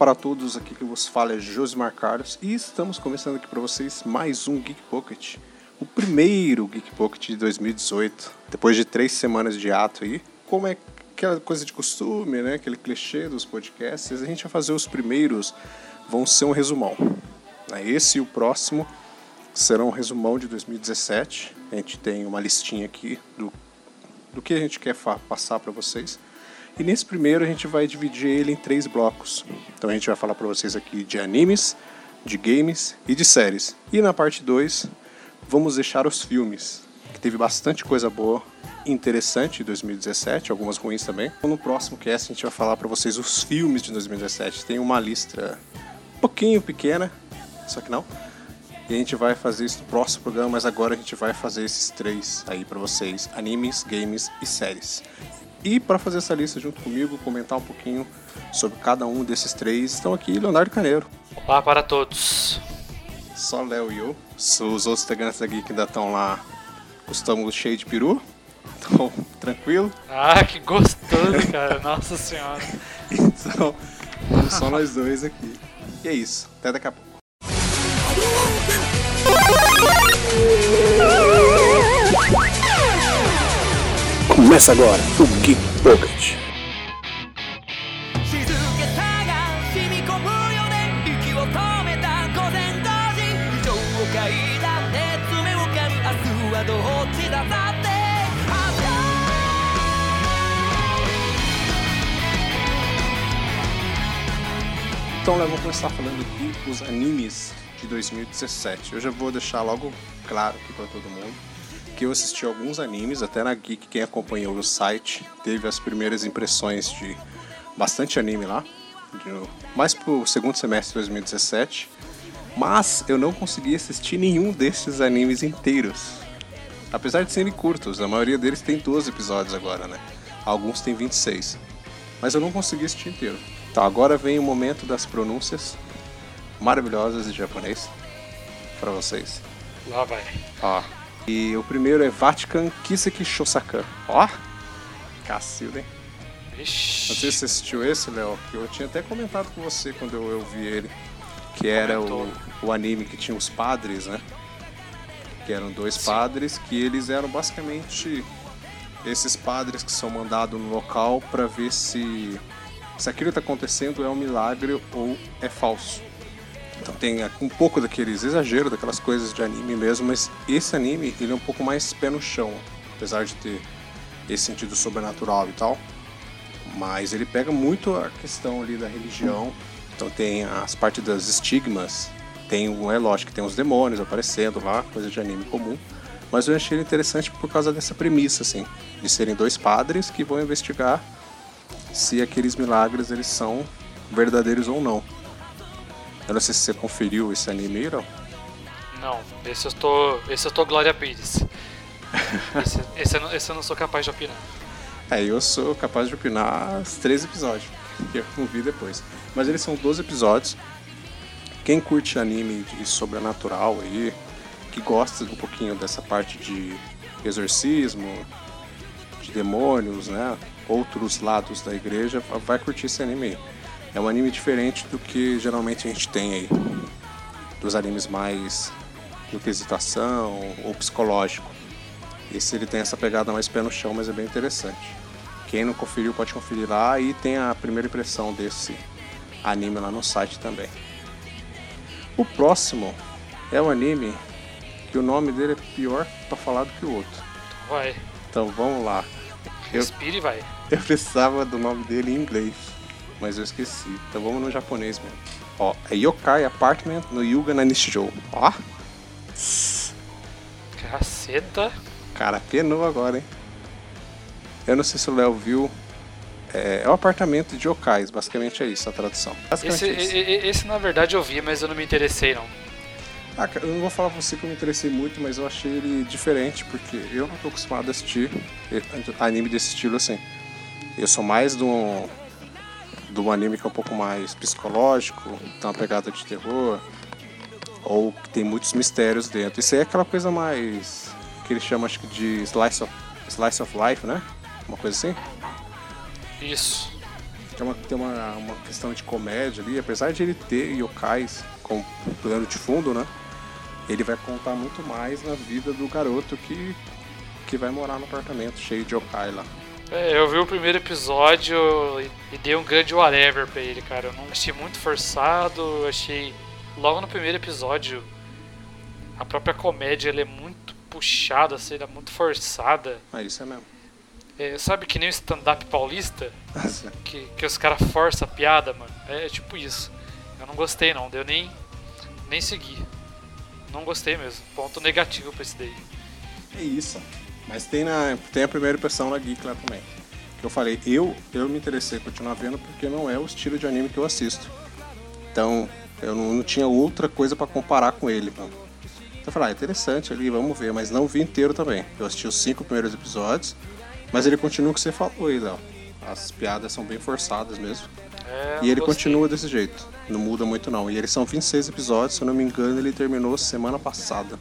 Para todos, aqui que vos fala é Josimar Carlos e estamos começando aqui para vocês mais um Geek Pocket, o primeiro Geek Pocket de 2018, depois de três semanas de ato aí. Como é aquela coisa de costume, né? Aquele clichê dos podcasts, a gente vai fazer os primeiros, vão ser um resumão. Esse e o próximo serão um resumão de 2017. A gente tem uma listinha aqui do, do que a gente quer passar para vocês. E nesse primeiro a gente vai dividir ele em três blocos. Então a gente vai falar para vocês aqui de animes, de games e de séries. E na parte 2 vamos deixar os filmes, que teve bastante coisa boa, interessante em 2017, algumas ruins também. No próximo cast a gente vai falar para vocês os filmes de 2017. Tem uma lista um pouquinho pequena, só que não. E a gente vai fazer isso no próximo programa, mas agora a gente vai fazer esses três aí para vocês: animes, games e séries. E para fazer essa lista junto comigo, comentar um pouquinho sobre cada um desses três, estão aqui Leonardo Caneiro. Olá para todos. Só Léo e eu. Os outros integrantes aqui que ainda estão lá estômago cheio de peru. Então, tranquilo. Ah, que gostoso, cara. Nossa senhora. então, só nós dois aqui. E é isso. Até daqui a pouco. Começa agora o Geek Pocket. Então, Léo, vamos começar falando dos animes de 2017. Eu já vou deixar logo claro aqui para todo mundo que eu assisti alguns animes, até na Geek, quem acompanhou o site, teve as primeiras impressões de bastante anime lá, de, mais pro segundo semestre de 2017. Mas eu não consegui assistir nenhum desses animes inteiros. Apesar de serem curtos, a maioria deles tem 12 episódios agora, né? Alguns tem 26. Mas eu não consegui assistir inteiro. Então agora vem o momento das pronúncias maravilhosas de japonês para vocês. Lá vai. Ó, e o primeiro é Vatican Kiseki Shosakan. Ó, cacilda, hein? Ixi. Não sei se você assistiu esse, Léo, que eu tinha até comentado com você quando eu, eu vi ele. Que era o, o anime que tinha os padres, né? Que eram dois Sim. padres que eles eram basicamente esses padres que são mandados no local para ver se se aquilo está acontecendo é um milagre ou é falso. Então tem um pouco daqueles exageros, daquelas coisas de anime mesmo, mas esse anime ele é um pouco mais pé no chão, apesar de ter esse sentido sobrenatural e tal. Mas ele pega muito a questão ali da religião. Então tem as partes das estigmas, tem é lógico que tem os demônios aparecendo lá, coisa de anime comum. Mas eu achei ele interessante por causa dessa premissa, assim, de serem dois padres que vão investigar se aqueles milagres eles são verdadeiros ou não. Eu não sei se você conferiu esse anime, não? Não, esse eu tô. Esse eu tô Glória Pires. esse, esse, eu não, esse eu não sou capaz de opinar. É, eu sou capaz de opinar os três episódios, que eu não vi depois. Mas eles são 12 episódios. Quem curte anime de sobrenatural aí, que gosta um pouquinho dessa parte de exorcismo, de demônios, né? Outros lados da igreja, vai curtir esse anime aí. É um anime diferente do que geralmente a gente tem aí. Dos animes mais do que hesitação ou psicológico. Esse ele tem essa pegada mais pé no chão, mas é bem interessante. Quem não conferiu pode conferir lá e tem a primeira impressão desse anime lá no site também. O próximo é um anime que o nome dele é pior para falar do que o outro. Vai. Então vamos lá. Respire e vai. Eu precisava do nome dele em inglês mas eu esqueci. Então vamos no japonês mesmo. Ó, é Yokai Apartment no Yuga na Nishijou. Ó. Caceta. Cara, penou agora, hein? Eu não sei se o Léo viu. É, é o apartamento de yokais, basicamente é isso a tradução. Esse, é isso. esse, na verdade eu vi, mas eu não me interessei não. Ah, eu não vou falar pra você que eu me interessei muito, mas eu achei ele diferente, porque eu não tô acostumado a assistir anime desse estilo assim. Eu sou mais de um, do anime que é um pouco mais psicológico, tem uma pegada de terror, ou que tem muitos mistérios dentro. Isso aí é aquela coisa mais que eles chamam acho que de slice of, slice of life, né? Uma coisa assim? Isso. tem uma, tem uma, uma questão de comédia ali, apesar de ele ter yokais com plano de fundo, né? Ele vai contar muito mais na vida do garoto que, que vai morar no apartamento cheio de yokai lá. É, eu vi o primeiro episódio e, e dei um grande whatever pra ele, cara. Eu não achei muito forçado, achei. Logo no primeiro episódio, a própria comédia ela é muito puxada, assim, ela é muito forçada. É isso é mesmo. É, sabe que nem o stand-up paulista? que, que os caras forçam a piada, mano. É, é tipo isso. Eu não gostei não, deu nem, nem seguir. Não gostei mesmo. Ponto negativo pra esse daí. É isso. Mas tem, na, tem a primeira impressão na Geek lá também. Eu falei, eu, eu me interessei em continuar vendo porque não é o estilo de anime que eu assisto. Então, eu não, não tinha outra coisa para comparar com ele. Mano. Então eu falei, ah, interessante ali, vamos ver. Mas não vi inteiro também. Eu assisti os cinco primeiros episódios. Mas ele continua o que você falou aí, Léo. As piadas são bem forçadas mesmo. É, e ele gostei. continua desse jeito. Não muda muito não. E eles são 26 episódios, se eu não me engano, ele terminou semana passada.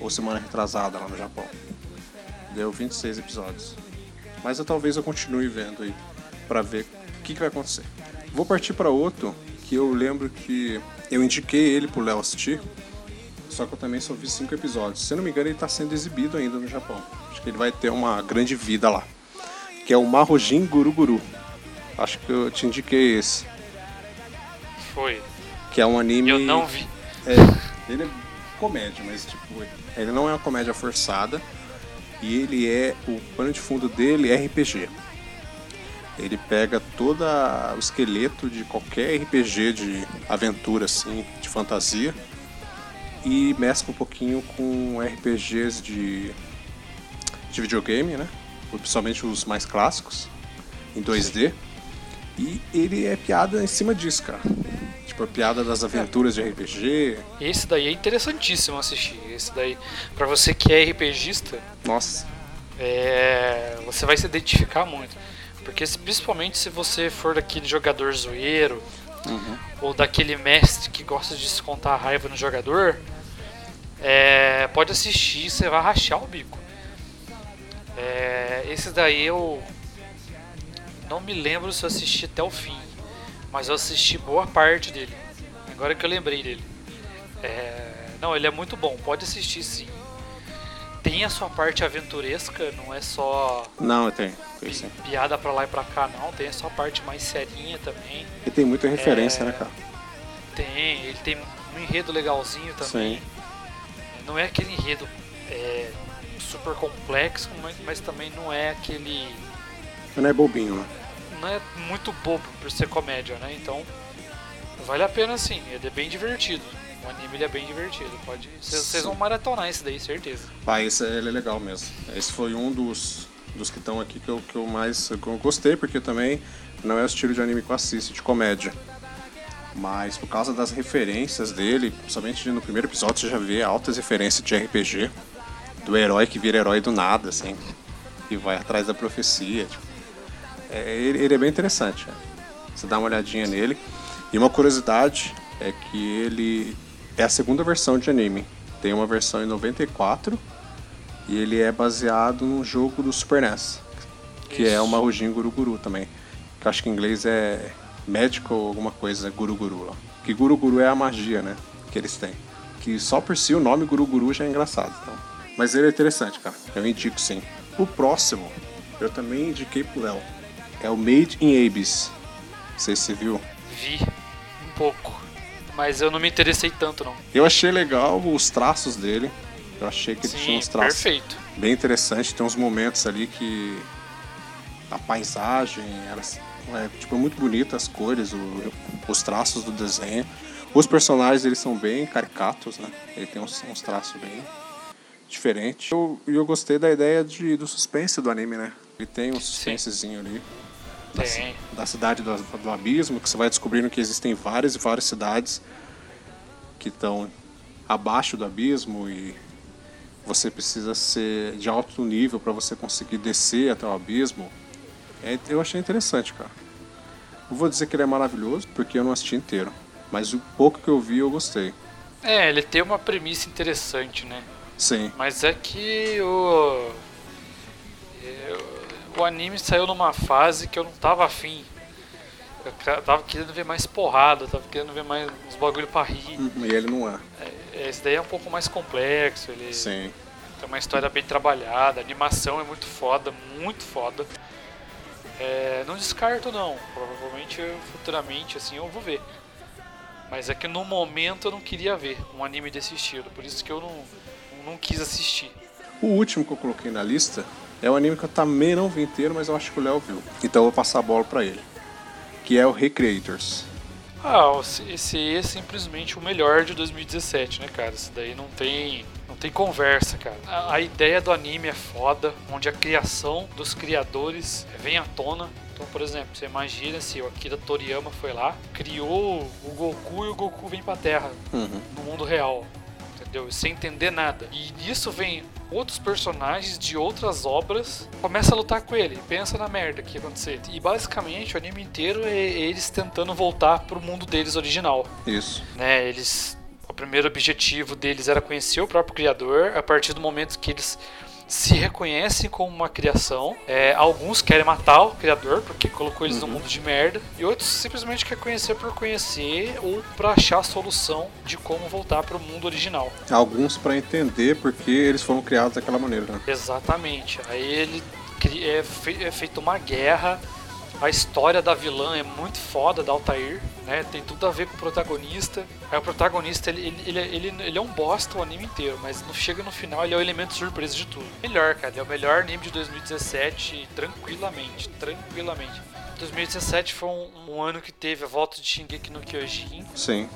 Ou semana retrasada lá no Japão. Deu 26 episódios. Mas eu, talvez eu continue vendo aí pra ver o que, que vai acontecer. Vou partir para outro que eu lembro que eu indiquei ele pro Léo assistir. Só que eu também só vi cinco episódios. Se eu não me engano, ele tá sendo exibido ainda no Japão. Acho que ele vai ter uma grande vida lá. Que é o Marrojin Guru Guru. Acho que eu te indiquei esse. Foi. Que é um anime. Eu não vi. É, ele é comédia, mas tipo, ele não é uma comédia forçada. E ele é. O pano de fundo dele RPG. Ele pega todo o esqueleto de qualquer RPG de aventura, assim, de fantasia. E mescla um pouquinho com RPGs de, de videogame, né? Principalmente os mais clássicos, em 2D. E ele é piada em cima disso, cara. Tipo, a piada das aventuras de RPG. Esse daí é interessantíssimo assistir. Esse daí, pra você que é RPGista, Nossa, é, você vai se identificar muito. Porque se- principalmente se você for daquele jogador zoeiro, ou daquele mestre que gosta de descontar a raiva no jogador, é, pode assistir, você vai rachar o bico. É, esse daí eu não me lembro se eu assisti até o fim, mas eu assisti boa parte dele. Agora que eu lembrei dele. É, não, ele é muito bom, pode assistir sim. Tem a sua parte aventuresca, não é só não, tem. pi- piada pra lá e pra cá, não. Tem a sua parte mais serinha também. E tem muita referência, É, né, cara? Tem, ele tem um enredo legalzinho também. Sim. Não é aquele enredo é, super complexo, mas, mas também não é aquele. Não é bobinho, né? Não é muito bobo por ser comédia, né? Então vale a pena sim, ele é bem divertido. O anime é bem divertido. Pode. Vocês vocês vão maratonar esse daí, certeza. Ah, esse ele é legal mesmo. Esse foi um dos, dos que estão aqui que eu, que eu mais que eu gostei, porque também não é o estilo de anime que eu assisto, de comédia. Mas por causa das referências dele, somente no primeiro episódio você já vê altas referências de RPG. Do herói que vira herói do nada, assim. E vai atrás da profecia. tipo. É, ele, ele é bem interessante. né? Você dá uma olhadinha nele. E uma curiosidade é que ele é a segunda versão de anime. Tem uma versão em 94 e ele é baseado num jogo do Super NES, que é o Marujin Guru Guru também. Que eu acho que em inglês é Magical alguma coisa, Guru Guru lá. Que Guru Guru é a magia, né? Que eles têm. Que só por si o nome Guru Guru já é engraçado. Então. Mas ele é interessante, cara. Eu indico sim. O próximo, eu também indiquei pro Léo. É o Made in Abyss. Não sei se você viu. Vi um pouco. Mas eu não me interessei tanto não. Eu achei legal os traços dele. Eu achei que ele tinha Sim, uns traços perfeito. bem interessantes. Tem uns momentos ali que a paisagem, ela é tipo muito bonita as cores, o- os traços do desenho. Os personagens eles são bem caricatos, né? Ele tem uns, uns traços bem diferentes. Eu- E eu, gostei da ideia de, do suspense do anime, né? Ele tem um suspensezinho ali. Da, da cidade do, do abismo, que você vai descobrindo que existem várias e várias cidades que estão abaixo do abismo e você precisa ser de alto nível para você conseguir descer até o abismo. É, eu achei interessante, cara. Não vou dizer que ele é maravilhoso, porque eu não assisti inteiro. Mas o pouco que eu vi, eu gostei. É, ele tem uma premissa interessante, né? Sim. Mas é que o. é, O anime saiu numa fase que eu não tava afim Eu tava querendo ver mais porrada, tava querendo ver mais uns bagulho pra rir. Uhum, e ele não é. é. Esse daí é um pouco mais complexo, ele Sim. tem uma história bem trabalhada, a animação é muito foda, muito foda. É, não descarto não, provavelmente futuramente assim eu vou ver. Mas é que no momento eu não queria ver um anime desse estilo, por isso que eu não, não quis assistir. O último que eu coloquei na lista é um anime que eu também não vi inteiro, mas eu acho que o Léo viu. Então eu vou passar a bola pra ele. Que é o Recreators. Ah, esse é simplesmente o melhor de 2017, né, cara? Isso daí não tem, não tem conversa, cara. A, a, ideia do anime é foda, onde a criação dos criadores vem à tona. Então, por exemplo, você imagina se o Akira Toriyama foi lá, criou o Goku e o Goku vem pra Terra, uhum. no mundo real entendeu? Sem entender nada. E nisso vem outros personagens de outras obras, começa a lutar com ele, pensa na merda que ia acontecer. E basicamente o anime inteiro é eles tentando voltar pro mundo deles original. Isso. Né, eles o primeiro objetivo deles era conhecer o próprio criador, a partir do momento que eles se reconhecem como uma criação. É, alguns querem matar o criador porque colocou eles uhum. no mundo de merda. E outros simplesmente querem conhecer por conhecer ou para achar a solução de como voltar para o mundo original. Alguns para entender porque eles foram criados daquela maneira. Né? Exatamente. Aí ele é, é feito uma guerra a história da vilã é muito foda, da Altair, né? Tem tudo a ver com o protagonista. Aí o protagonista, ele, ele, ele, ele, é um bosta o anime inteiro, mas não chega no final, ele é o elemento surpresa de tudo. Melhor, cara, ele é o melhor anime de 2017, tranquilamente, tranquilamente. 2017 foi um, um ano que teve a volta de Shingeki no Kyojin. Sim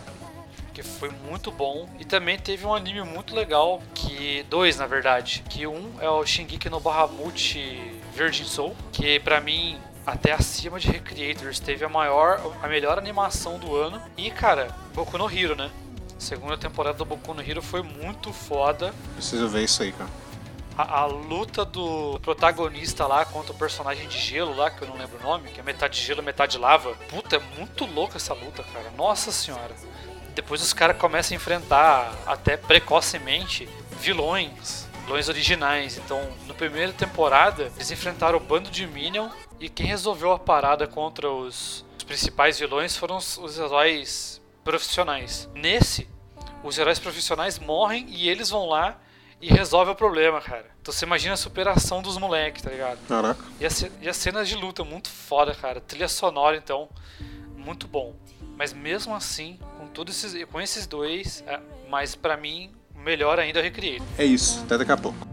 que foi muito bom. E também teve um anime muito legal, que dois na verdade, que um é o Shingeki no Bahamut Virgin Soul, que para mim até acima de Recreators. Teve a maior, a melhor animação do ano. E, cara, Boku no Hero, né? A segunda temporada do Boku no Hero foi muito foda. Preciso ver isso aí, cara. A, a, luta do protagonista lá contra o personagem de gelo lá, que eu não lembro o nome, que é metade gelo, metade lava. Puta, é muito louca essa luta, cara. Nossa senhora. Depois os caras começam a enfrentar até precocemente vilões, vilões originais. Então, na primeira temporada, eles enfrentaram o bando de Minion e quem resolveu a parada contra os, os principais vilões foram os, os heróis profissionais. Nesse, os heróis profissionais morrem e eles vão lá e resolvem o problema, cara. Então você imagina a superação dos moleques, tá ligado? Caraca. E, a, e as cenas de luta, muito foda, cara. Trilha sonora, então, muito bom. Mas mesmo assim, com todos esses, com esses dois, é, mas para mim, melhor ainda é o Recreate. É isso, até daqui a pouco.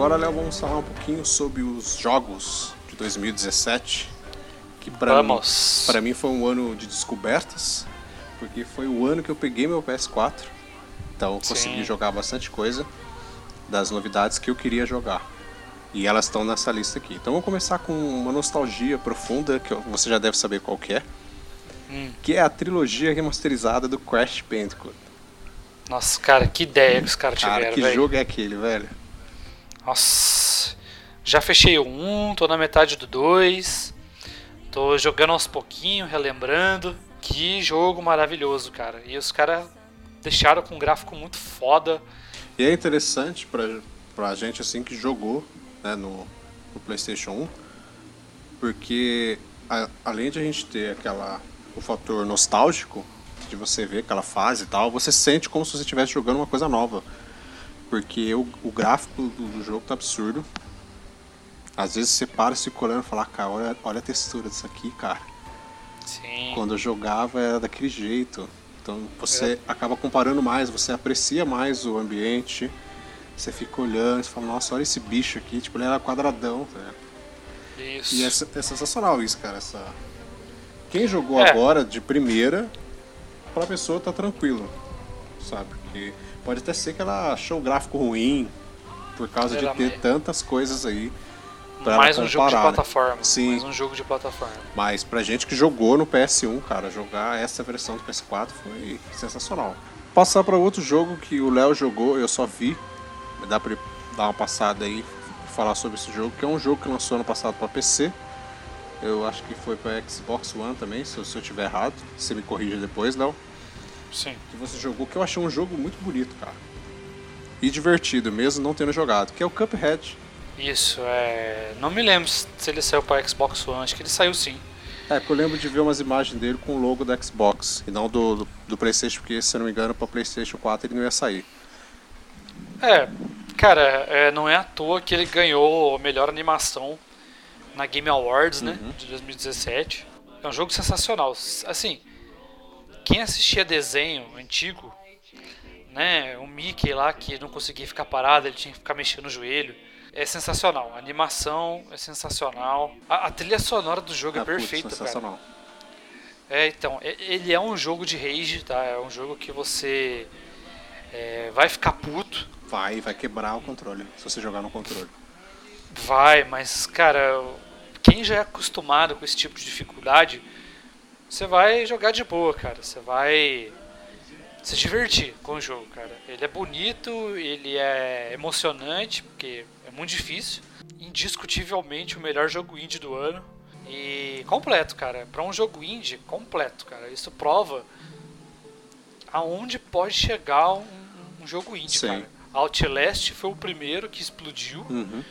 Agora, Léo, vamos falar um pouquinho sobre os jogos de 2017. Que para mim, pra mim foi um ano de descobertas, porque foi o ano que eu peguei meu PS4. Então eu consegui jogar bastante coisa das novidades que eu queria jogar. E elas estão nessa lista aqui. Então vamos começar com uma nostalgia profunda, que você já deve saber qual que é. Hum. Que é a trilogia remasterizada do Crash Bandicoot. Nossa, cara, que ideia que os caras tiveram, Cara, que véio. jogo é aquele, velho? Nossa. Já fechei o 1, tô na metade do 2. Tô jogando aos pouquinhos, relembrando. Que jogo maravilhoso, cara. E os caras deixaram com um gráfico muito foda. E é interessante pra, pra gente assim que jogou né, no, no PlayStation 1, porque a, além de a gente ter aquela o fator nostálgico de você ver aquela fase e tal, você sente como se você estivesse jogando uma coisa nova. Porque o, o gráfico do, do, jogo tá absurdo. Às vezes você para se colando e fala, cara, olha, olha a textura disso aqui, cara. Sim. Quando eu jogava era daquele jeito. Então você é. acaba comparando mais, você aprecia mais o ambiente. Você fica olhando, você fala, nossa, olha esse bicho aqui, tipo, ele era quadradão, tá? Isso. E é, é sensacional isso, cara, essa Quem jogou é. agora de primeira, pra pessoa tá tranquilo, sabe? Porque pode até ser que ela achou o gráfico ruim por causa de ter tantas coisas aí. Pra mais um jogo de né? plataforma. Sim. Mais um jogo de plataforma. Mas pra gente que jogou no PS1, cara, jogar essa versão do PS4 foi sensacional. Passar para outro jogo que o Léo jogou, eu só vi. Dá pra dar uma passada aí falar sobre esse jogo, que é um jogo que lançou ano passado para PC. Eu acho que foi para Xbox One também, se eu, se eu tiver errado. Você me corrija depois, Léo. Sim. Que você jogou, que eu achei um jogo muito bonito, cara. E divertido, mesmo não tendo jogado, que é o Cuphead. Isso, é. Não me lembro se ele saiu para Xbox One, acho que ele saiu sim. É, porque eu lembro de ver umas imagens dele com o logo da Xbox e não do, do, do PlayStation, porque se eu não me engano, para PlayStation 4 ele não ia sair. É, cara, é, não é à toa que ele ganhou a melhor animação na Game Awards, né, uhum. de 2017. É um jogo sensacional. Assim, quem assistia desenho antigo, né, o Mickey lá que não conseguia ficar parado, ele tinha que ficar mexendo no joelho é sensacional. A animação é sensacional. A, a trilha sonora do jogo é, é perfeita, putz, sensacional. cara. É, então, ele é um jogo de rage, tá? É um jogo que você é, vai ficar puto. Vai, vai quebrar o controle, se você jogar no controle. Vai, mas, cara, quem já é acostumado com esse tipo de dificuldade, você vai jogar de boa, cara. Você vai se divertir com o jogo, cara. Ele é bonito, ele é emocionante, porque é muito difícil. Indiscutivelmente o melhor jogo indie do ano. E completo, cara. Para um jogo indie, completo, cara. Isso prova aonde pode chegar um, um jogo indie, Sim. cara. Outlast foi o primeiro que explodiu. Uhum.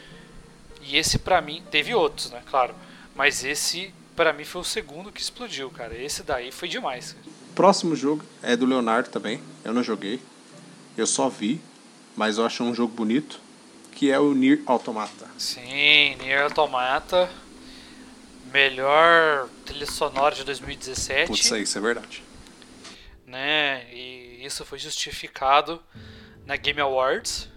E esse para mim, teve outros, né, claro. Mas esse para mim foi o segundo que explodiu, cara. Esse daí foi demais. Próximo jogo é do Leonardo também. Eu não joguei. Eu só vi, mas eu acho um jogo bonito que é o Nier Automata. Sim, Nier Automata. Melhor trilha sonora de 2017. Putz, isso é verdade. Né? E isso foi justificado na Game Awards.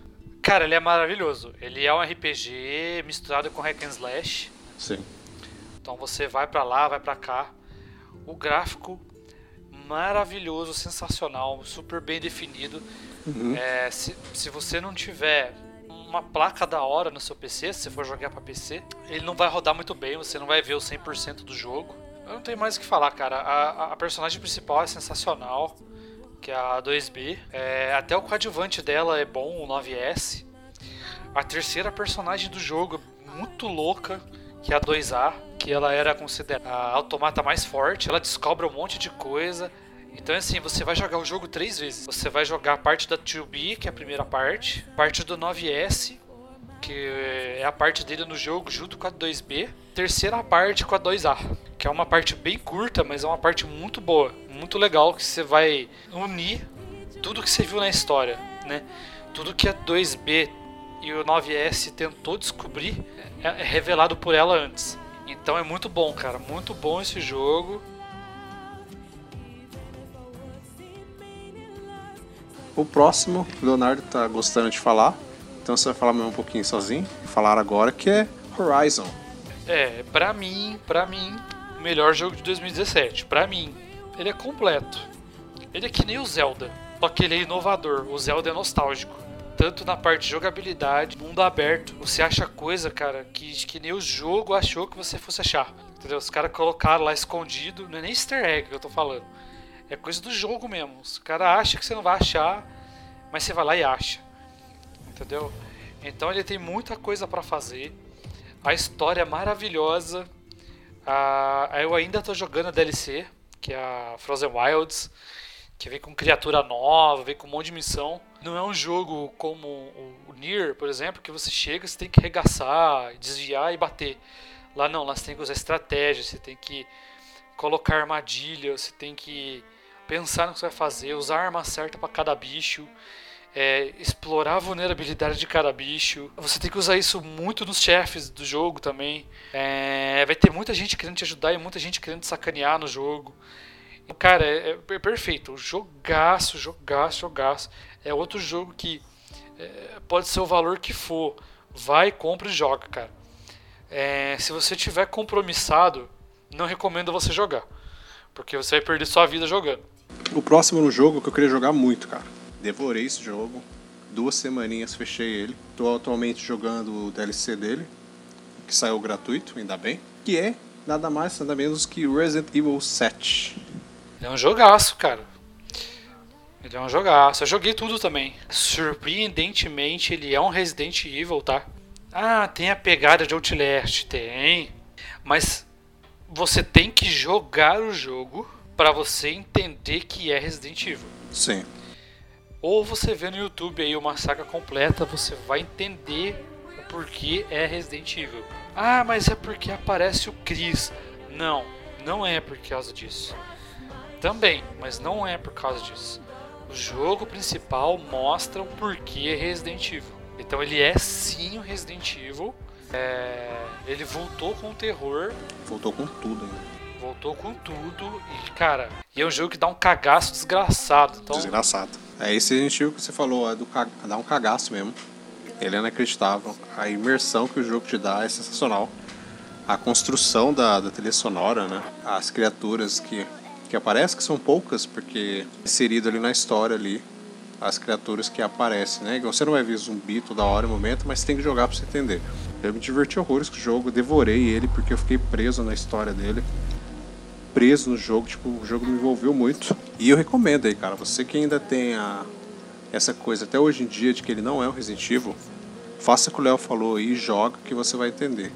Cara, ele é maravilhoso. Ele é um RPG misturado com hack and slash. Sim. Então você vai para lá, vai para cá. O gráfico maravilhoso, sensacional, super bem definido. Uhum. É, se, se você não tiver uma placa da hora no seu PC, se você for jogar para PC, ele não vai rodar muito bem, você não vai ver o 100% do jogo. Eu não tenho mais o que falar, cara. A, a personagem principal é sensacional, que é a 2B. É, até o coadjuvante dela é bom, o 9S. A terceira personagem do jogo, muito louca, que é a 2A, que ela era considerada a automata mais forte. Ela descobre um monte de coisa. Então, assim, você vai jogar o jogo três vezes. Você vai jogar a parte da 2B, que é a primeira parte, parte do 9S, que é a parte dele no jogo junto com a 2B, terceira parte com a 2A, que é uma parte bem curta, mas é uma parte muito boa, muito legal, que você vai unir tudo que você viu na história, né? Tudo que a 2B e o 9S tentou descobrir é, é revelado por ela antes. Então é muito bom, cara, muito bom esse jogo. O próximo, o Leonardo tá gostando de falar, então você vai falar um pouquinho sozinho, falar agora, que é Horizon. É, pra mim, pra mim, o melhor jogo de 2017. Pra mim, ele é completo. Ele é que nem o Zelda, só que ele é inovador. O Zelda é nostálgico. Tanto na parte de jogabilidade, mundo aberto. Você acha coisa, cara, que, que nem o jogo achou que você fosse achar. Entendeu? Os caras colocaram lá escondido, não é nem easter egg que eu tô falando é coisa do jogo mesmo. Os cara acha que você não vai achar, mas você vai lá e acha. Entendeu? Então ele tem muita coisa para fazer. A história é maravilhosa. Ah, eu ainda estou jogando a DLC, que é a Frozen Wilds, que vem com criatura nova, vem com um monte de missão. Não é um jogo como o Nier, por exemplo, que você chega, você tem que regaçar, desviar e bater. Lá não, lá você tem que usar estratégia, você tem que colocar armadilha, você tem que pensar no que você vai fazer, usar a arma certa para cada bicho, é, explorar a vulnerabilidade de cada bicho. Você tem que usar isso muito nos chefes do jogo também. É, vai ter muita gente querendo te ajudar e muita gente querendo te sacanear no jogo. Cara, é, é perfeito. Jogaço, jogaço, jogaço. É outro jogo que é, pode ser o valor que for. Vai, compra e joga, cara. É, se você tiver compromissado, não recomendo você jogar. Porque você vai perder sua vida jogando. O próximo no jogo que eu queria jogar muito, cara. Devorei esse jogo. Duas semaninhas fechei ele. Tô atualmente jogando o DLC dele, que saiu gratuito, ainda bem. Que é nada mais, nada menos que Resident Evil 7. É um jogaço, cara. Ele é um jogaço. Eu joguei tudo também. Surpreendentemente, ele é um Resident Evil, tá? Ah, tem a pegada de Outlast, tem. Mas você tem que jogar o jogo para você entender que é Resident Evil. Sim. Ou você vê no YouTube aí uma saga completa, você vai entender o porquê é Resident Evil. Ah, mas é porque aparece o Chris. Não, não é por causa disso. Também, mas não é por causa disso. O jogo principal mostra o porquê Resident Evil. Então ele é sim o Resident Evil. É... Ele voltou com o terror. Voltou com tudo, né? Voltou com tudo. E, cara, e é um jogo que dá um cagaço desgraçado. Então... Desgraçado. É esse Resident Evil que você falou, é do ca... dá um cagaço mesmo. Ele é inacreditável. A imersão que o jogo te dá é sensacional. A construção da, da trilha sonora, né? As criaturas que que aparece, que são poucas, porque inserido ali na história ali, as criaturas que aparecem, né? Você não vai ver zumbi toda hora, momento, mas tem que jogar para você entender. Eu me diverti horrores com o jogo, devorei ele porque eu fiquei preso na história dele. Preso no jogo, tipo, o jogo me envolveu muito. E eu recomendo aí, cara, você que ainda tem a, essa coisa até hoje em dia de que ele não é um Resident Evil, faça o que o Léo falou aí, joga que você vai entender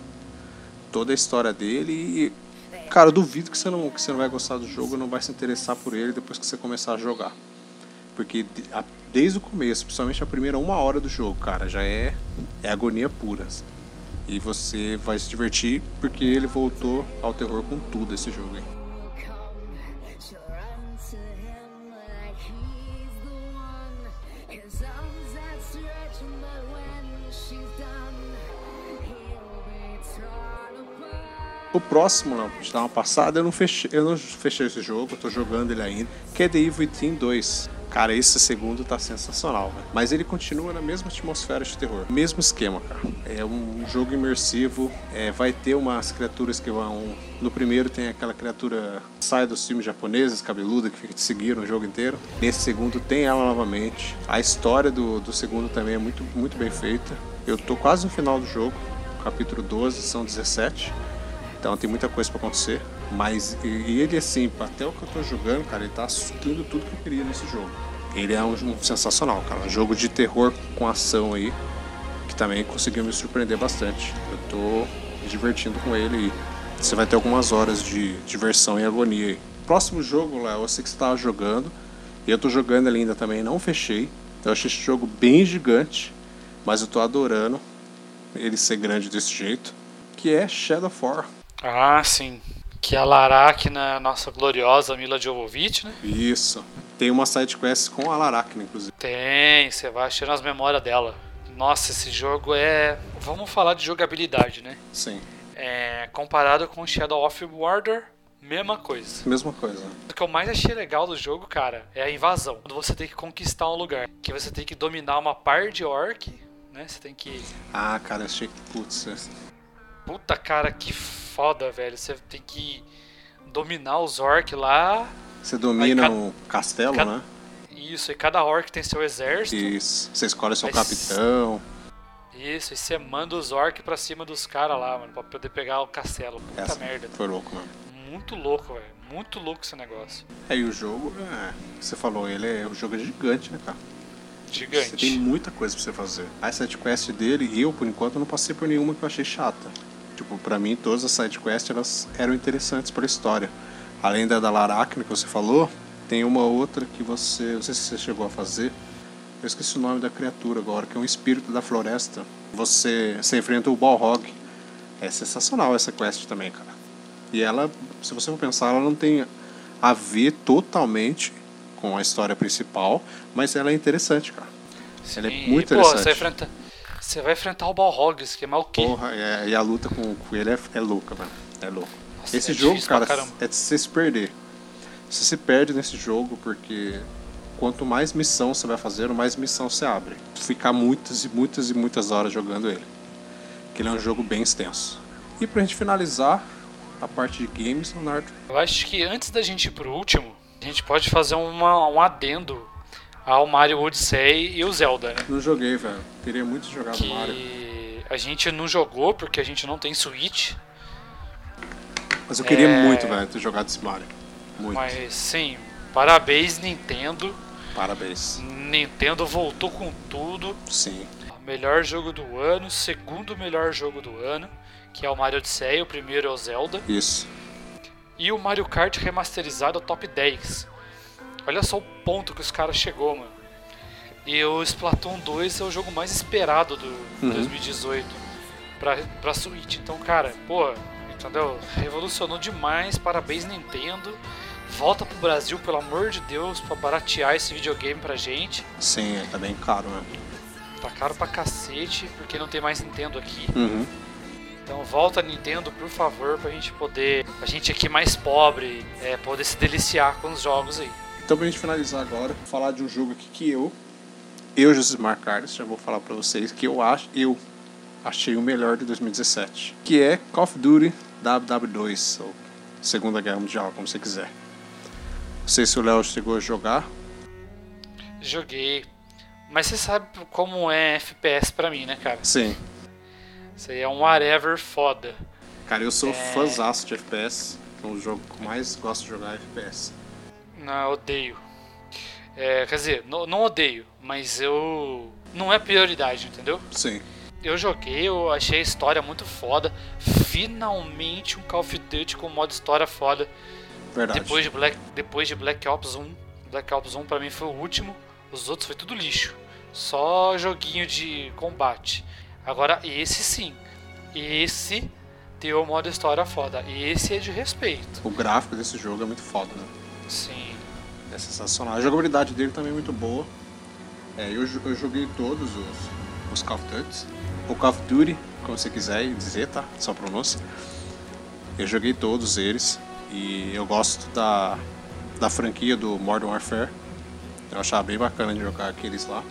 toda a história dele e Cara, duvido que você, não, que você não vai gostar do jogo, não vai se interessar por ele depois que você começar a jogar. Porque desde o começo, principalmente a primeira uma hora do jogo, cara, já é, é agonia pura. E você vai se divertir porque ele voltou ao terror com tudo esse jogo aí. O próximo, não, te dar uma passada, eu não fechei, eu não fechei esse jogo, eu tô jogando ele ainda, que é The Evil Within 2. Cara, esse segundo tá sensacional, mas ele continua na mesma atmosfera de terror, mesmo esquema, cara. É um jogo imersivo, é, vai ter umas criaturas que vão. No primeiro tem aquela criatura sai dos filmes japoneses, cabeluda, que fica te seguindo o jogo inteiro. Nesse segundo tem ela novamente. A história do, do segundo também é muito, muito bem feita. Eu tô quase no final do jogo, capítulo 12, são 17. Então tem muita coisa para acontecer. Mas ele, assim, até o que eu tô jogando, cara, ele tá suprindo tudo que eu queria nesse jogo. Ele é um, um sensacional, cara. Um jogo de terror com ação aí, que também conseguiu me surpreender bastante. Eu tô me divertindo com ele e você vai ter algumas horas de diversão e agonia aí. Próximo jogo, Léo, eu sei que você tava jogando. E eu tô jogando ele ainda também, não fechei. Eu achei esse jogo bem gigante, mas eu tô adorando ele ser grande desse jeito. Que é Shadow of War. Ah, sim. Que é a Laracna, nossa gloriosa Mila Jovovich, né? Isso. Tem uma side quest com a Laracna, inclusive. Tem, você vai achando as memórias dela. Nossa, esse jogo é. Vamos falar de jogabilidade, né? Sim. É, comparado com Shadow of Mordor, mesma coisa. Mesma coisa. O que eu mais achei legal do jogo, cara, é a invasão. Quando você tem que conquistar um lugar. Que você tem que dominar uma par de orc, né? Você tem que. Ah, cara, achei que. Putz. Puta, cara, que foda, velho. Você tem que dominar os orcs lá. Você domina cada... o castelo, cada... né? Isso, e cada orc tem seu exército. Isso, você escolhe seu capitão. Isso, e você manda os orcs pra cima dos caras lá, mano, pra poder pegar o castelo. Puta Essa merda. Foi louco, mano. Muito louco, velho. Muito louco esse negócio. É, e o jogo, é, você falou, ele é, o jogo é gigante, né, cara? Gigante. Você tem muita coisa pra você fazer. A side quest dele, eu, por enquanto, não passei por nenhuma que eu achei chata. Tipo, para mim todas as side quests elas eram interessantes para a história. Além da da Laracne que você falou, tem uma outra que você, não sei se você chegou a fazer. Eu esqueci o nome da criatura agora, que é um espírito da floresta. Você, você enfrenta o Balrog. É sensacional essa quest também, cara. E ela, se você for pensar, ela não tem a ver totalmente com a história principal, mas ela é interessante, cara. Sim, ela é muito e, interessante. Pô, você enfrenta, você vai enfrentar o Balrog, que é quê? Porra, é, e a luta com, com ele é, é louca, mano. É louco. Nossa, Esse é jogo, cara, é de você se perder. Você se perde nesse jogo porque quanto mais missão você vai fazer, mais missão você abre. Ficar muitas e muitas e muitas horas jogando ele. Que ele é um jogo bem extenso. E pra gente finalizar, a parte de games, Leonardo. Eu acho que antes da gente ir pro último, a gente pode fazer uma, um adendo ao Mario Odyssey e o Zelda, né? Não joguei, velho. Queria muito jogar que Mario. a gente não jogou porque a gente não tem Switch. Mas eu queria É. muito, velho, ter jogado esse Mario. Muito. Mas sim, parabéns Nintendo. Parabéns. Nintendo voltou com tudo. Sim. Melhor jogo do ano, segundo melhor jogo do ano, que é o Mario Odyssey, o primeiro é o Zelda. Isso. E o Mario Kart remasterizado top 10. Olha só o ponto que os caras chegou, mano. E o Splatoon 2 é o jogo mais esperado do Uhum. 2018 pra, pra Switch. Então, cara, pô, entendeu? Revolucionou demais. Parabéns, Nintendo. Volta pro Brasil, pelo amor de Deus, pra baratear esse videogame pra gente. Sim, tá bem caro, né? Tá caro pra cacete, porque não tem mais Nintendo aqui. Uhum. Então volta Nintendo, por favor, pra gente poder, a gente aqui mais pobre, é, poder se deliciar com os jogos aí. Então, pra gente finalizar agora, falar de um jogo aqui que eu, eu, Josimar Carlos, já vou falar pra vocês que eu acho, eu achei o melhor de 2017, que é Call of Duty WW2, ou Segunda Guerra Mundial, como você quiser. Não sei se o Léo chegou a jogar. Joguei. Mas você sabe como é FPS pra mim, né, cara? Sim. Isso aí é um whatever foda. Cara, eu sou É. fãzaço de FPS. É um jogo que eu mais gosto de jogar é FPS. Não, odeio. É, quer dizer, não, não odeio, mas eu. Não é prioridade, entendeu? Sim. Eu joguei, eu achei a história muito foda. Finalmente um Call of Duty com modo história foda. Verdade. Depois de Black, depois de Black Ops 1, Black Ops 1 pra mim foi o último, os outros foi tudo lixo. Só joguinho de combate. Agora esse sim. Esse tem o modo história foda. Esse é de respeito. O gráfico desse jogo é muito foda, né? Sim. É sensacional. A jogabilidade dele também é muito boa. É, eu, eu joguei todos os, os Call of Duty. O Call of Duty, como você quiser dizer, tá? Só pronúncia. Eu joguei todos eles. E eu gosto da, da franquia do Modern Warfare. Eu achava bem bacana de jogar aqueles lá.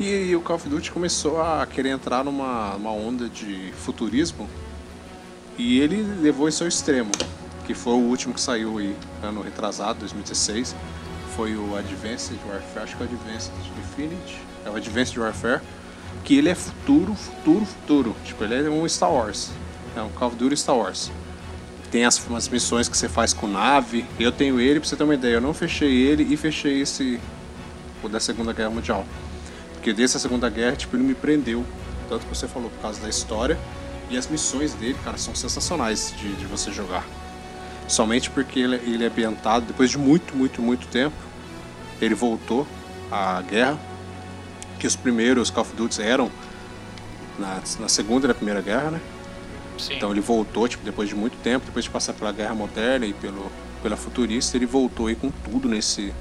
E, o Call of Duty começou a querer entrar numa, numa onda de futurismo. E ele levou isso ao extremo, que foi o último que saiu aí, ano retrasado, 2016. Foi o Advanced Warfare, acho que é o Advanced Infinity, é o Advanced Warfare, que ele é futuro, futuro, futuro. Tipo, ele é um Star Wars. É um Call of Duty Star Wars. Tem as, umas missões que você faz com nave. Eu tenho ele, pra você ter uma ideia. Eu não fechei ele e fechei esse, o da Segunda Guerra Mundial. Porque desde a Segunda Guerra, tipo, ele me prendeu. Tanto que você falou, por causa da história. E as missões dele, cara, são sensacionais de, de você jogar. Somente porque ele, ele é ambientado, depois de muito, muito, muito tempo, ele voltou à guerra. Que os primeiros Call of Duty eram na, na Segunda e na Primeira Guerra, né? Sim. Então ele voltou, tipo, depois de muito tempo, depois de passar pela Guerra Moderna e pelo, pela Futurista, ele voltou aí com tudo nesse,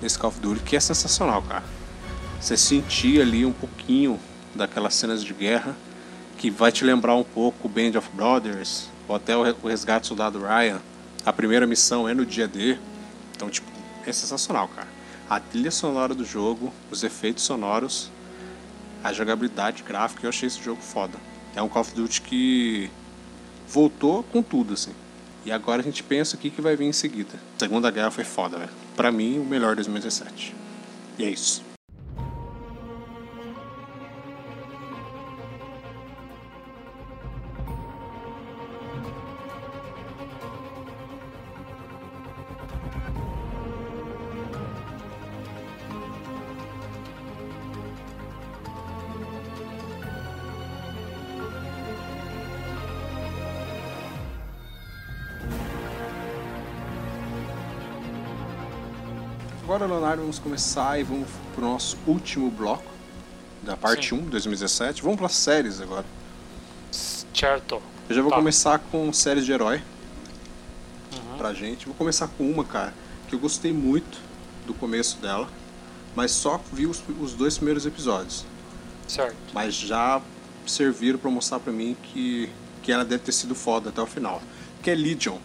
nesse Call of Duty, que é sensacional, cara. Você sentir ali um pouquinho daquelas cenas de guerra, que vai te lembrar um pouco o Band of Brothers, o Re- o Resgate do Soldado Ryan. A primeira missão é no dia D. Então, tipo, é sensacional, cara. A trilha sonora do jogo, os efeitos sonoros, a jogabilidade gráfica, eu achei esse jogo foda. É um Call of Duty que voltou com tudo, assim. E agora a gente pensa o que, que vai vir em seguida. Segunda Guerra foi foda, velho. Pra mim, o melhor de 2017. E é isso. Agora, Leonardo, vamos começar e vamos pro nosso último bloco da parte Sim. 1 de 2017. Vamos para séries agora. Certo. Eu já vou Tá. começar com séries de herói Uhum. pra gente. Vou começar com uma, cara, que eu gostei muito do começo dela, mas só vi os, os dois primeiros episódios. Certo. Mas já serviram pra mostrar pra mim que, que ela deve ter sido foda até o final. Que é Legion.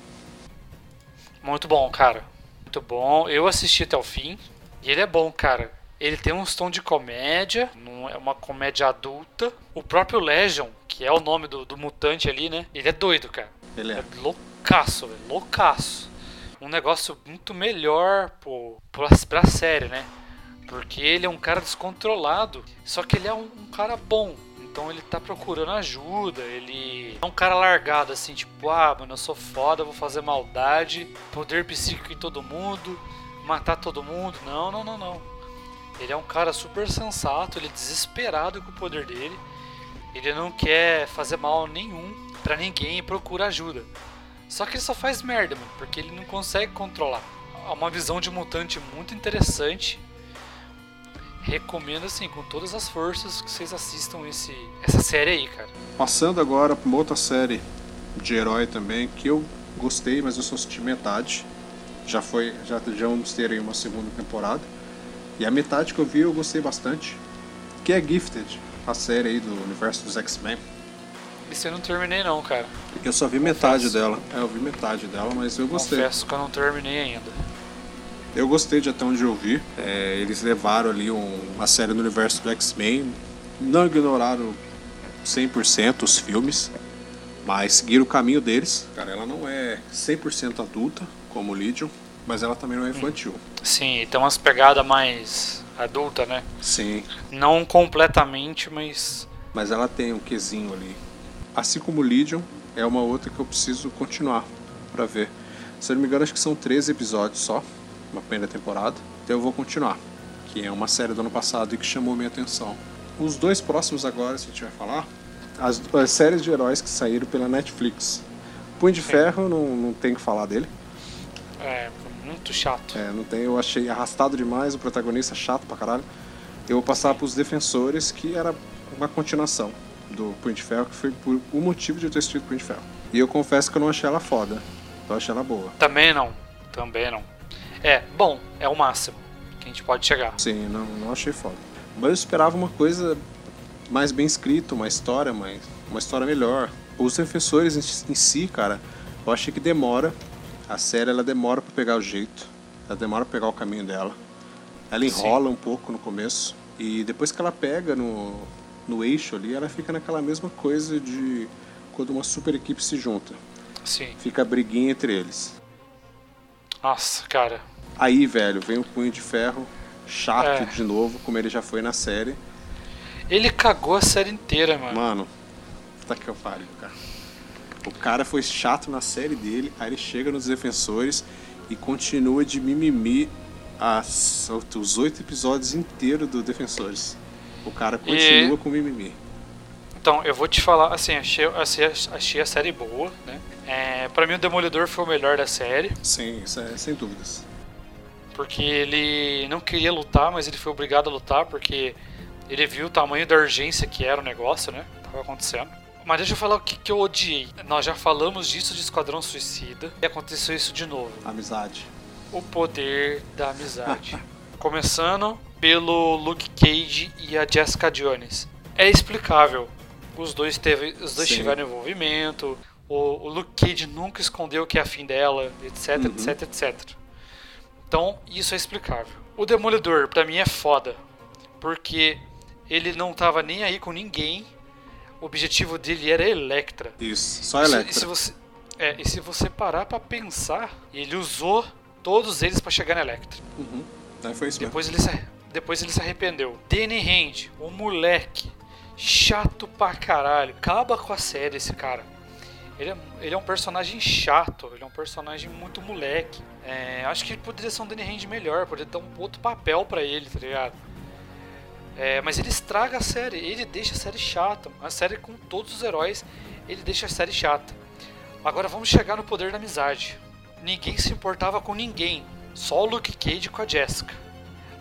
Muito bom, cara. Muito bom. Eu assisti até o fim. E ele é bom, cara. Ele tem uns tom de comédia, não é uma comédia adulta. O próprio Legion, que que é o nome do, do mutante ali, né? Ele é doido, cara. Ele é. É loucaço, velho. Loucaço. Um negócio muito melhor pô, pra, pra série, né? Porque ele é um cara descontrolado. Só que ele é um, um cara bom. Então ele tá procurando ajuda. Ele é um cara largado, assim, tipo, ah, mano, eu sou foda, vou fazer maldade, poder psíquico em todo mundo, matar todo mundo. Não, não, não, não. Ele é um cara super sensato, ele é desesperado com o poder dele. Ele não quer fazer mal nenhum pra ninguém e procura ajuda. Só que ele só faz merda, mano, porque ele não consegue controlar. É uma visão de mutante muito interessante. Recomendo assim, com todas as forças que vocês assistam esse, essa série aí, cara. Passando agora pra uma outra série de herói também, que eu gostei, mas eu só assisti metade. Já foi, já, já vamos ter aí uma segunda temporada. E a metade que eu vi eu gostei bastante. Que é Gifted, a série aí do universo dos X-Men. Esse eu não terminei não, cara. Eu só vi metade dela. É, eu vi metade dela, mas eu gostei. Confesso que eu não terminei ainda. Eu gostei de até onde eu vi. É, eles levaram ali um- uma série no universo do X-Men. Não ignoraram 100% os filmes, mas seguiram o caminho deles. Cara, ela não é 100% adulta, como o Legion, mas ela também não é infantil. Sim, tem umas pegadas mais adulta, né? Sim, Não completamente, mas mas ela tem um quesinho ali. Assim como o Legion, é uma outra que eu preciso continuar pra ver. Se eu não me engano, acho que são 13 episódios só, uma primeira temporada. Então eu vou continuar, que é uma série do ano passado e que chamou minha atenção. Os dois próximos agora, se a gente vai falar, as, as séries de heróis que saíram pela Netflix. Punho de Ferro, não, não tem que falar dele. é muito chato. É, não tem, eu achei arrastado demais, o protagonista chato pra caralho. Eu vou passar pros Defensores, que era uma continuação do Punho de Ferro, que foi por o motivo de eu ter assistido Punho de Ferro. E eu confesso que eu não achei ela foda. Eu achei ela boa. Também não. Também não. É, bom, é o máximo que a gente pode chegar. Sim, não, não achei foda. Mas eu esperava uma coisa mais bem escrita, uma história, mais, uma história melhor. Os Defensores em, em si, cara, eu achei que demora. A série ela demora pra pegar o jeito. Ela demora pra pegar o caminho dela. Ela enrola um pouco no começo. E depois que ela pega no, no eixo ali, ela fica naquela mesma coisa de quando uma super equipe se junta. Sim. Fica a briguinha entre eles. Nossa, cara. Aí, velho, vem o punho de ferro, chato É. de novo, como ele já foi na série. Ele cagou a série inteira, mano. Mano, tá que eu pariu, cara. O cara foi chato na série dele, aí ele chega nos defensores e continua de mimimi as, os oito episódios inteiros do Defensores. O cara continua com mimimi. Então, eu vou te falar, assim, achei, achei, achei a série boa, né? É, pra mim, o Demolidor foi o melhor da série, Sim, isso é, sem dúvidas. Porque ele não queria lutar, mas ele foi obrigado a lutar, porque ele viu o tamanho da urgência que era o negócio, né? Tava acontecendo. Mas deixa eu falar o que, que eu odiei. Nós já falamos disso de Esquadrão Suicida, e aconteceu isso de novo. Amizade. O poder da amizade. Começando pelo Luke Cage e a Jessica Jones. É explicável. Os dois, teve, os dois Sim. tiveram envolvimento. O, o Luke Cage nunca escondeu que é afim dela, etc, Uhum. etc, etc. Então, isso é explicável. O Demolidor, pra mim, é foda. Porque ele não tava nem aí com ninguém. O objetivo dele era Electra. Isso, só E se- Electra. E se você, é, e se você parar pra pensar, ele usou todos eles pra chegar na Electra. Uhum. Aí foi isso mesmo. Depois ele se, depois ele se arrependeu. Danny Hand, o moleque, chato pra caralho. Acaba com a série esse cara. Ele é, ele é um personagem chato, ele é um personagem muito moleque. É, acho que poderia ser um Danny Hand melhor, poderia dar um outro papel pra ele, tá ligado? É, mas ele estraga a série, ele deixa a série chata. A série com todos os heróis, ele deixa a série chata. Agora vamos chegar no poder da amizade. Ninguém se importava com ninguém, só o Luke Cage com a Jessica.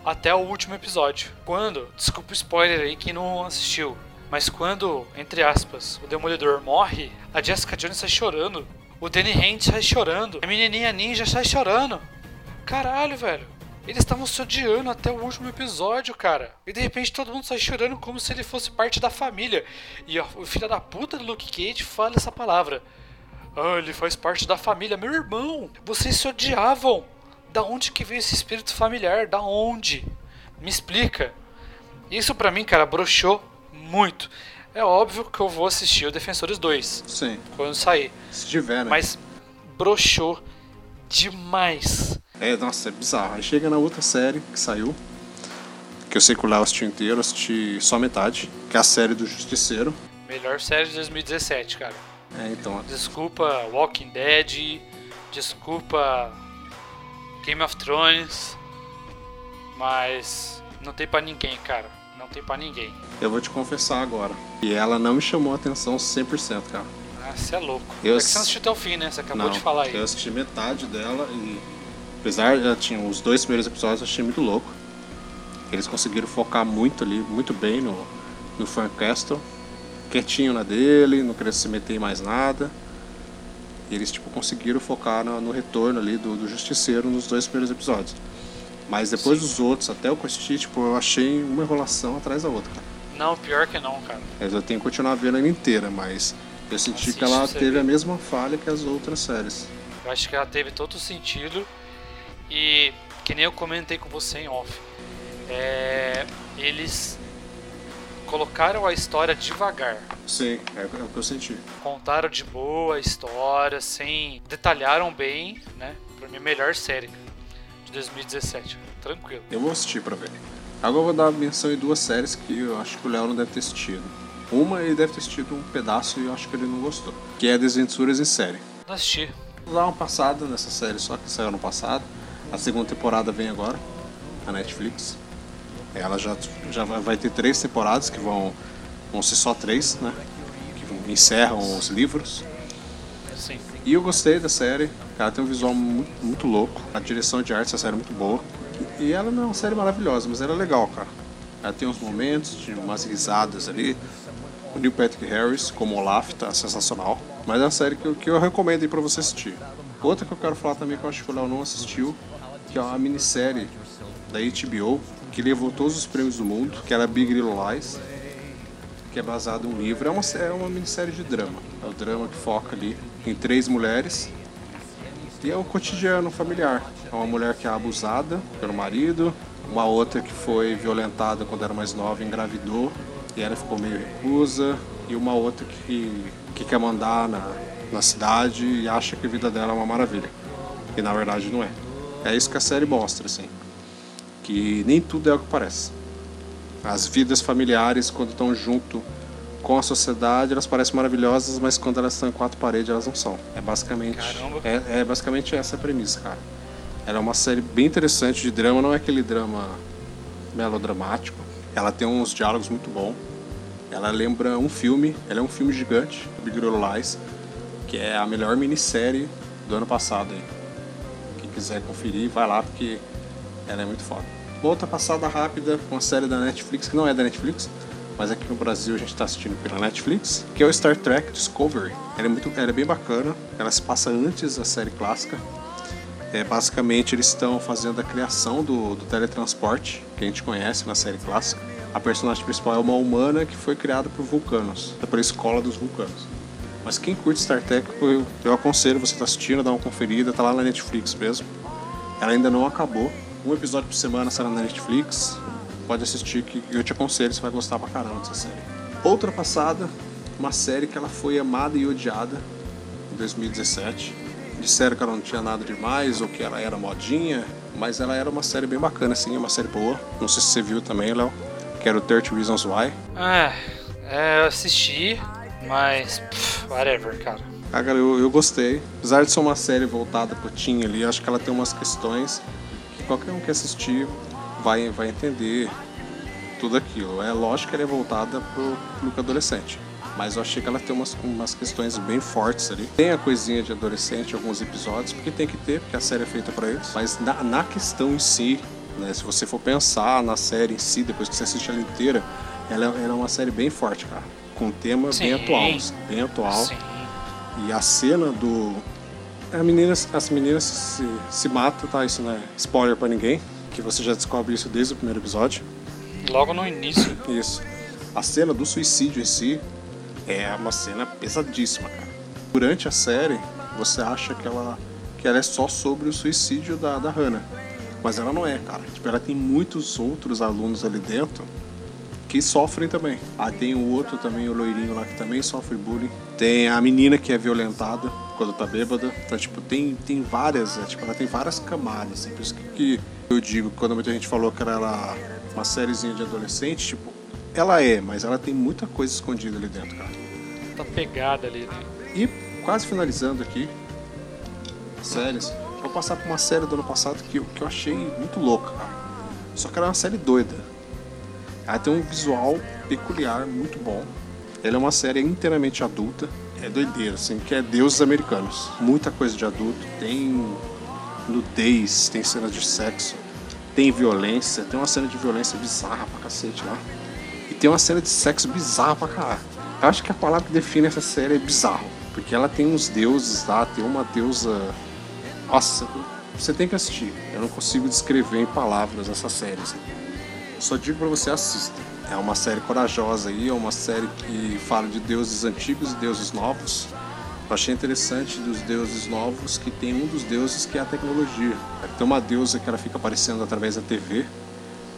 Até o último episódio. Quando, desculpa o spoiler aí quem não assistiu, mas quando, entre aspas, o Demolidor morre, a Jessica Jones sai chorando. O Danny Hand sai chorando. A menininha ninja sai chorando. Caralho, velho. Eles estavam se odiando até o último episódio, cara. E de repente todo mundo sai chorando como se ele fosse parte da família. E o filho da puta do Luke Cage fala essa palavra. Ah, ele faz parte da família. Meu irmão, vocês se odiavam. Da onde que veio esse espírito familiar? Da onde? Me explica. Isso pra mim, cara, broxou muito. É óbvio que eu vou assistir o Defensores 2 Sim. quando sair. Se tiver, né? Mas broxou demais. É, nossa, é bizarro. Aí chega na outra série que saiu, que eu sei que o Léo assistiu inteiro, eu assisti só metade, que é a série do Justiceiro. Melhor série de 2017, cara. É, então, Desculpa Walking Dead, desculpa Game of Thrones, mas não tem pra ninguém, cara. Tem pra ninguém. eu vou te confessar agora. E ela não me chamou a atenção 100%, cara. Ah, você é louco. Eu é que você não assistiu até o fim, né? Você acabou não, de falar aí. eu assisti metade dela e apesar de ela tinha os dois primeiros episódios, eu achei muito louco. Eles conseguiram focar muito ali, muito bem no, no Frank Castle. Quietinho na dele, não queria se meter em mais nada. E eles tipo, conseguiram focar no, no retorno ali do, do Justiceiro nos dois primeiros episódios. Mas depois dos outros, até eu assisti, tipo, eu achei uma enrolação atrás da outra, cara. Não, pior que não, cara. Mas eu tenho que continuar vendo ela inteira, mas eu senti Assiste que ela teve ver. a mesma falha que as outras séries. Eu acho que ela teve todo o sentido. E que nem eu comentei com você em off. é, eles colocaram a história devagar. Sim, é, é o que eu senti. Contaram de boa a história, sem. detalharam bem, né? Pra mim, a melhor série de 2017. Tranquilo. Eu vou assistir pra ver. Agora eu vou dar menção em duas séries que eu acho que o Léo não deve ter assistido. Uma ele deve ter assistido um pedaço e eu acho que ele não gostou. Que é Desventuras em Série. Não assisti. Vou dar uma passada nessa série só que saiu ano passado. A segunda temporada vem agora, na Netflix. Ela já, já vai vai ter três temporadas que vão, vão ser só três, né? Que encerram os livros. Sim. E eu gostei da série. Ela tem um visual muito, muito louco. A direção de arte dessa série é muito boa. E ela não é uma série maravilhosa, mas ela é legal, cara. Ela tem uns momentos de umas risadas ali. O Neil Patrick Harris, como Olaf, tá sensacional. Mas é uma série que eu, que eu recomendo aí pra você assistir. Outra que eu quero falar também que eu acho que o Léo não assistiu, que é uma minissérie da HBO, que levou todos os prêmios do mundo, que era Big Little Lies, que é baseado em um livro. É uma, é uma minissérie de drama. É o drama que foca ali em três mulheres. E é o cotidiano familiar. É uma mulher que é abusada pelo marido, uma outra que foi violentada quando era mais nova, engravidou, e ela ficou meio recusa, e uma outra que, que quer mandar na, na cidade e acha que a vida dela é uma maravilha. E na verdade não é. É isso que a série mostra, assim. Que nem tudo é o que parece. As vidas familiares, quando estão junto com a sociedade, elas parecem maravilhosas, mas quando elas estão em quatro paredes, elas não são. É basicamente, é, é basicamente essa a premissa, cara. Ela é uma série bem interessante de drama, não é aquele drama melodramático. Ela tem uns diálogos muito bons. Ela lembra um filme, ela é um filme gigante, Big Little Lies, que é a melhor minissérie do ano passado aí. Quem quiser conferir, vai lá porque ela é muito foda. Outra passada rápida com a série da Netflix, que não é da Netflix, mas aqui no Brasil a gente está assistindo pela Netflix, que é o Star Trek Discovery. Ela é, muito, ela é bem bacana, ela se passa antes da série clássica. É, basicamente eles estão fazendo a criação do, do teletransporte, que a gente conhece na série clássica. A personagem principal é uma humana que foi criada por vulcanos, pela escola dos vulcanos. Mas quem curte Star Trek, eu, eu aconselho você estar assistindo, dar uma conferida, tá lá na Netflix mesmo. Ela ainda não acabou. Um episódio por semana será na Netflix. Pode assistir que eu te aconselho, você vai gostar pra caramba dessa série. Outra passada, uma série que ela foi amada e odiada em 2017. Disseram que ela não tinha nada demais ou que ela era modinha, mas ela era uma série bem bacana, assim, é uma série boa. Não sei se você viu também, Léo, que era o 30 Reasons Why. Ah, é, eu assisti, mas. pff, whatever, cara. Ah, cara, eu, eu gostei. Apesar de ser uma série voltada pro teen ali, acho que ela tem umas questões que qualquer um que assistir vai, vai entender tudo aquilo. É lógico que ela é voltada pro público adolescente. Mas eu achei que ela tem umas, umas questões bem fortes ali. Tem a coisinha de adolescente em alguns episódios, porque tem que ter, porque a série é feita para eles. Mas na, na questão em si, né, se você for pensar na série em si, depois que você assiste ela inteira, ela, ela é uma série bem forte, cara. Com um tema bem Sim. atual. Bem atual. Sim. E a cena do. A menina, as meninas se, se matam, tá? Isso não é spoiler pra ninguém. Que você já descobre isso desde o primeiro episódio. Logo no início. Isso. A cena do suicídio em si é uma cena pesadíssima, cara. Durante a série, você acha que ela, que ela é só sobre o suicídio da, da Hannah. Mas ela não é, cara. Tipo, ela tem muitos outros alunos ali dentro que sofrem também. Ah, tem o outro também, o loirinho lá que também sofre bullying. Tem a menina que é violentada quando tá bêbada. Então, tipo, tem, tem várias, é, tipo, ela tem várias camadas. Assim, por isso que, que eu digo, quando muita gente falou que era uma sériezinha de adolescente, tipo, ela é, mas ela tem muita coisa escondida ali dentro, cara. Tá pegada ali, né? E quase finalizando aqui, séries, vou passar por uma série do ano passado que, eu- que eu achei muito louca, cara. Só que ela é uma série doida. Ela tem um visual peculiar, muito bom. Ela é uma série inteiramente adulta. É doideira, assim, que é Deuses Americanos. Muita coisa de adulto. Tem nudez, tem cenas de sexo, tem violência. Tem uma cena de violência bizarra pra cacete lá. E tem uma cena de sexo bizarra pra caralho. Eu acho que a palavra que define essa série é bizarro. Porque ela tem uns deuses lá, tem uma deusa. Nossa, você tem que assistir. Eu não consigo descrever em palavras essa série. assim. Só digo pra você assista. É uma série corajosa aí, é uma série que fala de deuses antigos e deuses novos. Eu achei interessante dos deuses novos que tem um dos deuses que é a tecnologia. Tem uma deusa que ela fica aparecendo através da TV.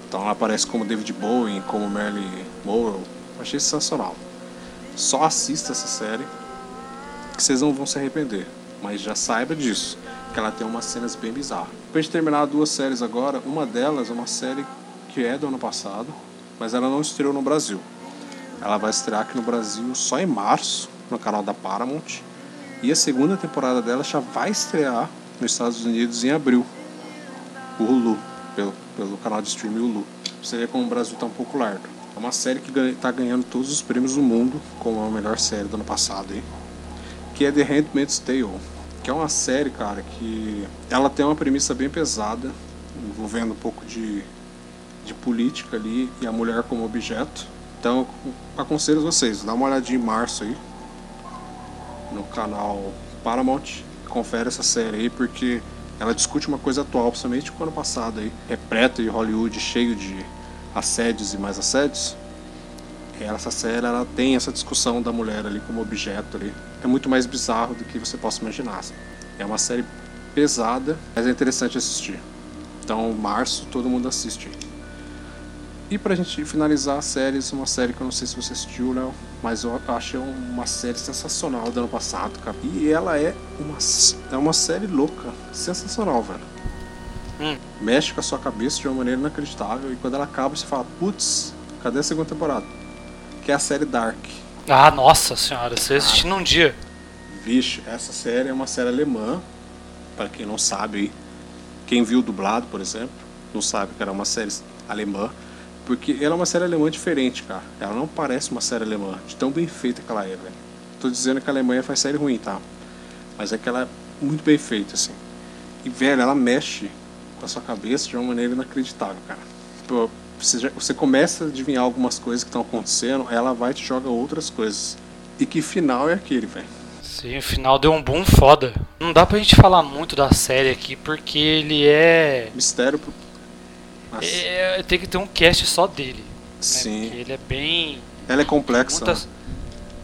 Então ela aparece como David Bowie, como Marilyn Monroe. Achei sensacional. Só assista essa série que vocês não vão se arrepender. Mas já saiba disso, que ela tem umas cenas bem bizarras. Pra gente terminar duas séries agora, uma delas é uma série que é do ano passado, mas ela não estreou no Brasil. Ela vai estrear aqui no Brasil só em março, no canal da Paramount. E a segunda temporada dela já vai estrear nos Estados Unidos em abril. O Hulu, pelo, pelo canal de streaming Hulu. Você vê como o Brasil tá um pouco largo. É uma série que ganha, tá ganhando todos os prêmios do mundo, como a melhor série do ano passado aí. Que é The Handmaid's Tale. Que é uma série, cara, que ela tem uma premissa bem pesada, envolvendo um pouco de, de política ali e a mulher como objeto. Então, aconselho vocês, dá uma olhadinha em março aí, no canal Paramount. Confere essa série aí, porque ela discute uma coisa atual, principalmente com o ano passado aí, repleto de Hollywood, cheio de assédios e mais assédios. E Essa série ela tem essa discussão da mulher ali como objeto ali. É muito mais bizarro do que você possa imaginar. É uma série pesada, mas é interessante assistir. Então, março, todo mundo assiste. E pra gente finalizar as séries, uma série que eu não sei se você assistiu, Léo, mas eu achei uma série sensacional do ano passado, cara. E ela é uma, é uma série louca, sensacional, velho. Hum. Mexe com a sua cabeça de uma maneira inacreditável. E quando ela acaba, você fala, putz, cadê a segunda temporada? Que é a série Dark. Ah, nossa senhora, você assistiu num dia. Vixe, essa série é uma série alemã, para quem não sabe aí. Quem viu dublado, por exemplo, não sabe que era uma série alemã. Porque ela é uma série alemã diferente, cara. Ela não parece uma série alemã, de tão bem feita que ela é, velho. Tô dizendo que a Alemanha faz série ruim, tá? Mas é que ela é muito bem feita, assim. E, velho, ela mexe com a sua cabeça de uma maneira inacreditável, cara. Pô, você, já- você começa a adivinhar algumas coisas que estão acontecendo, ela vai e te joga outras coisas. E que final é aquele, velho? Sim, o final deu um boom foda. Não dá pra gente falar muito da série aqui, porque ele é. Mistério é tem que ter um cast só dele. né? sim. Porque ele é bem. Ela é complexa. Muitas, né?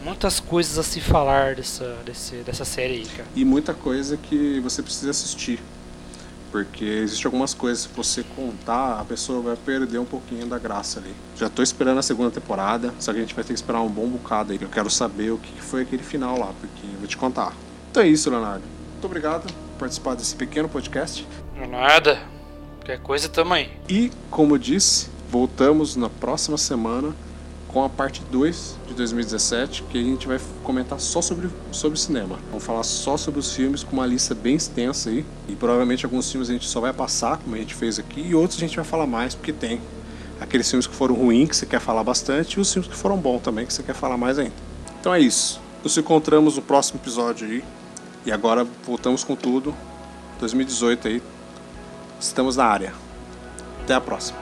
muitas coisas a se falar dessa, desse, dessa série aí, cara. E muita coisa que você precisa assistir. Porque existe algumas coisas, se você contar, a pessoa vai perder um pouquinho da graça ali. Já tô esperando a segunda temporada, só que a gente vai ter que esperar um bom bocado aí. Eu quero saber o que foi aquele final lá, porque eu vou te contar. Então é isso, Leonardo. Muito obrigado por participar desse pequeno podcast. Nada. Qualquer coisa tamo aí. E, como disse, voltamos na próxima semana com a parte 2 de 2017, que a gente vai comentar só sobre, sobre cinema. Vamos falar só sobre os filmes com uma lista bem extensa aí. E provavelmente alguns filmes a gente só vai passar, como a gente fez aqui, e outros a gente vai falar mais, porque tem aqueles filmes que foram ruins, que você quer falar bastante, e os filmes que foram bons também, que você quer falar mais ainda. Então é isso. Nos encontramos no próximo episódio aí. E agora voltamos com tudo. 2018 aí. Estamos na área. Até a próxima.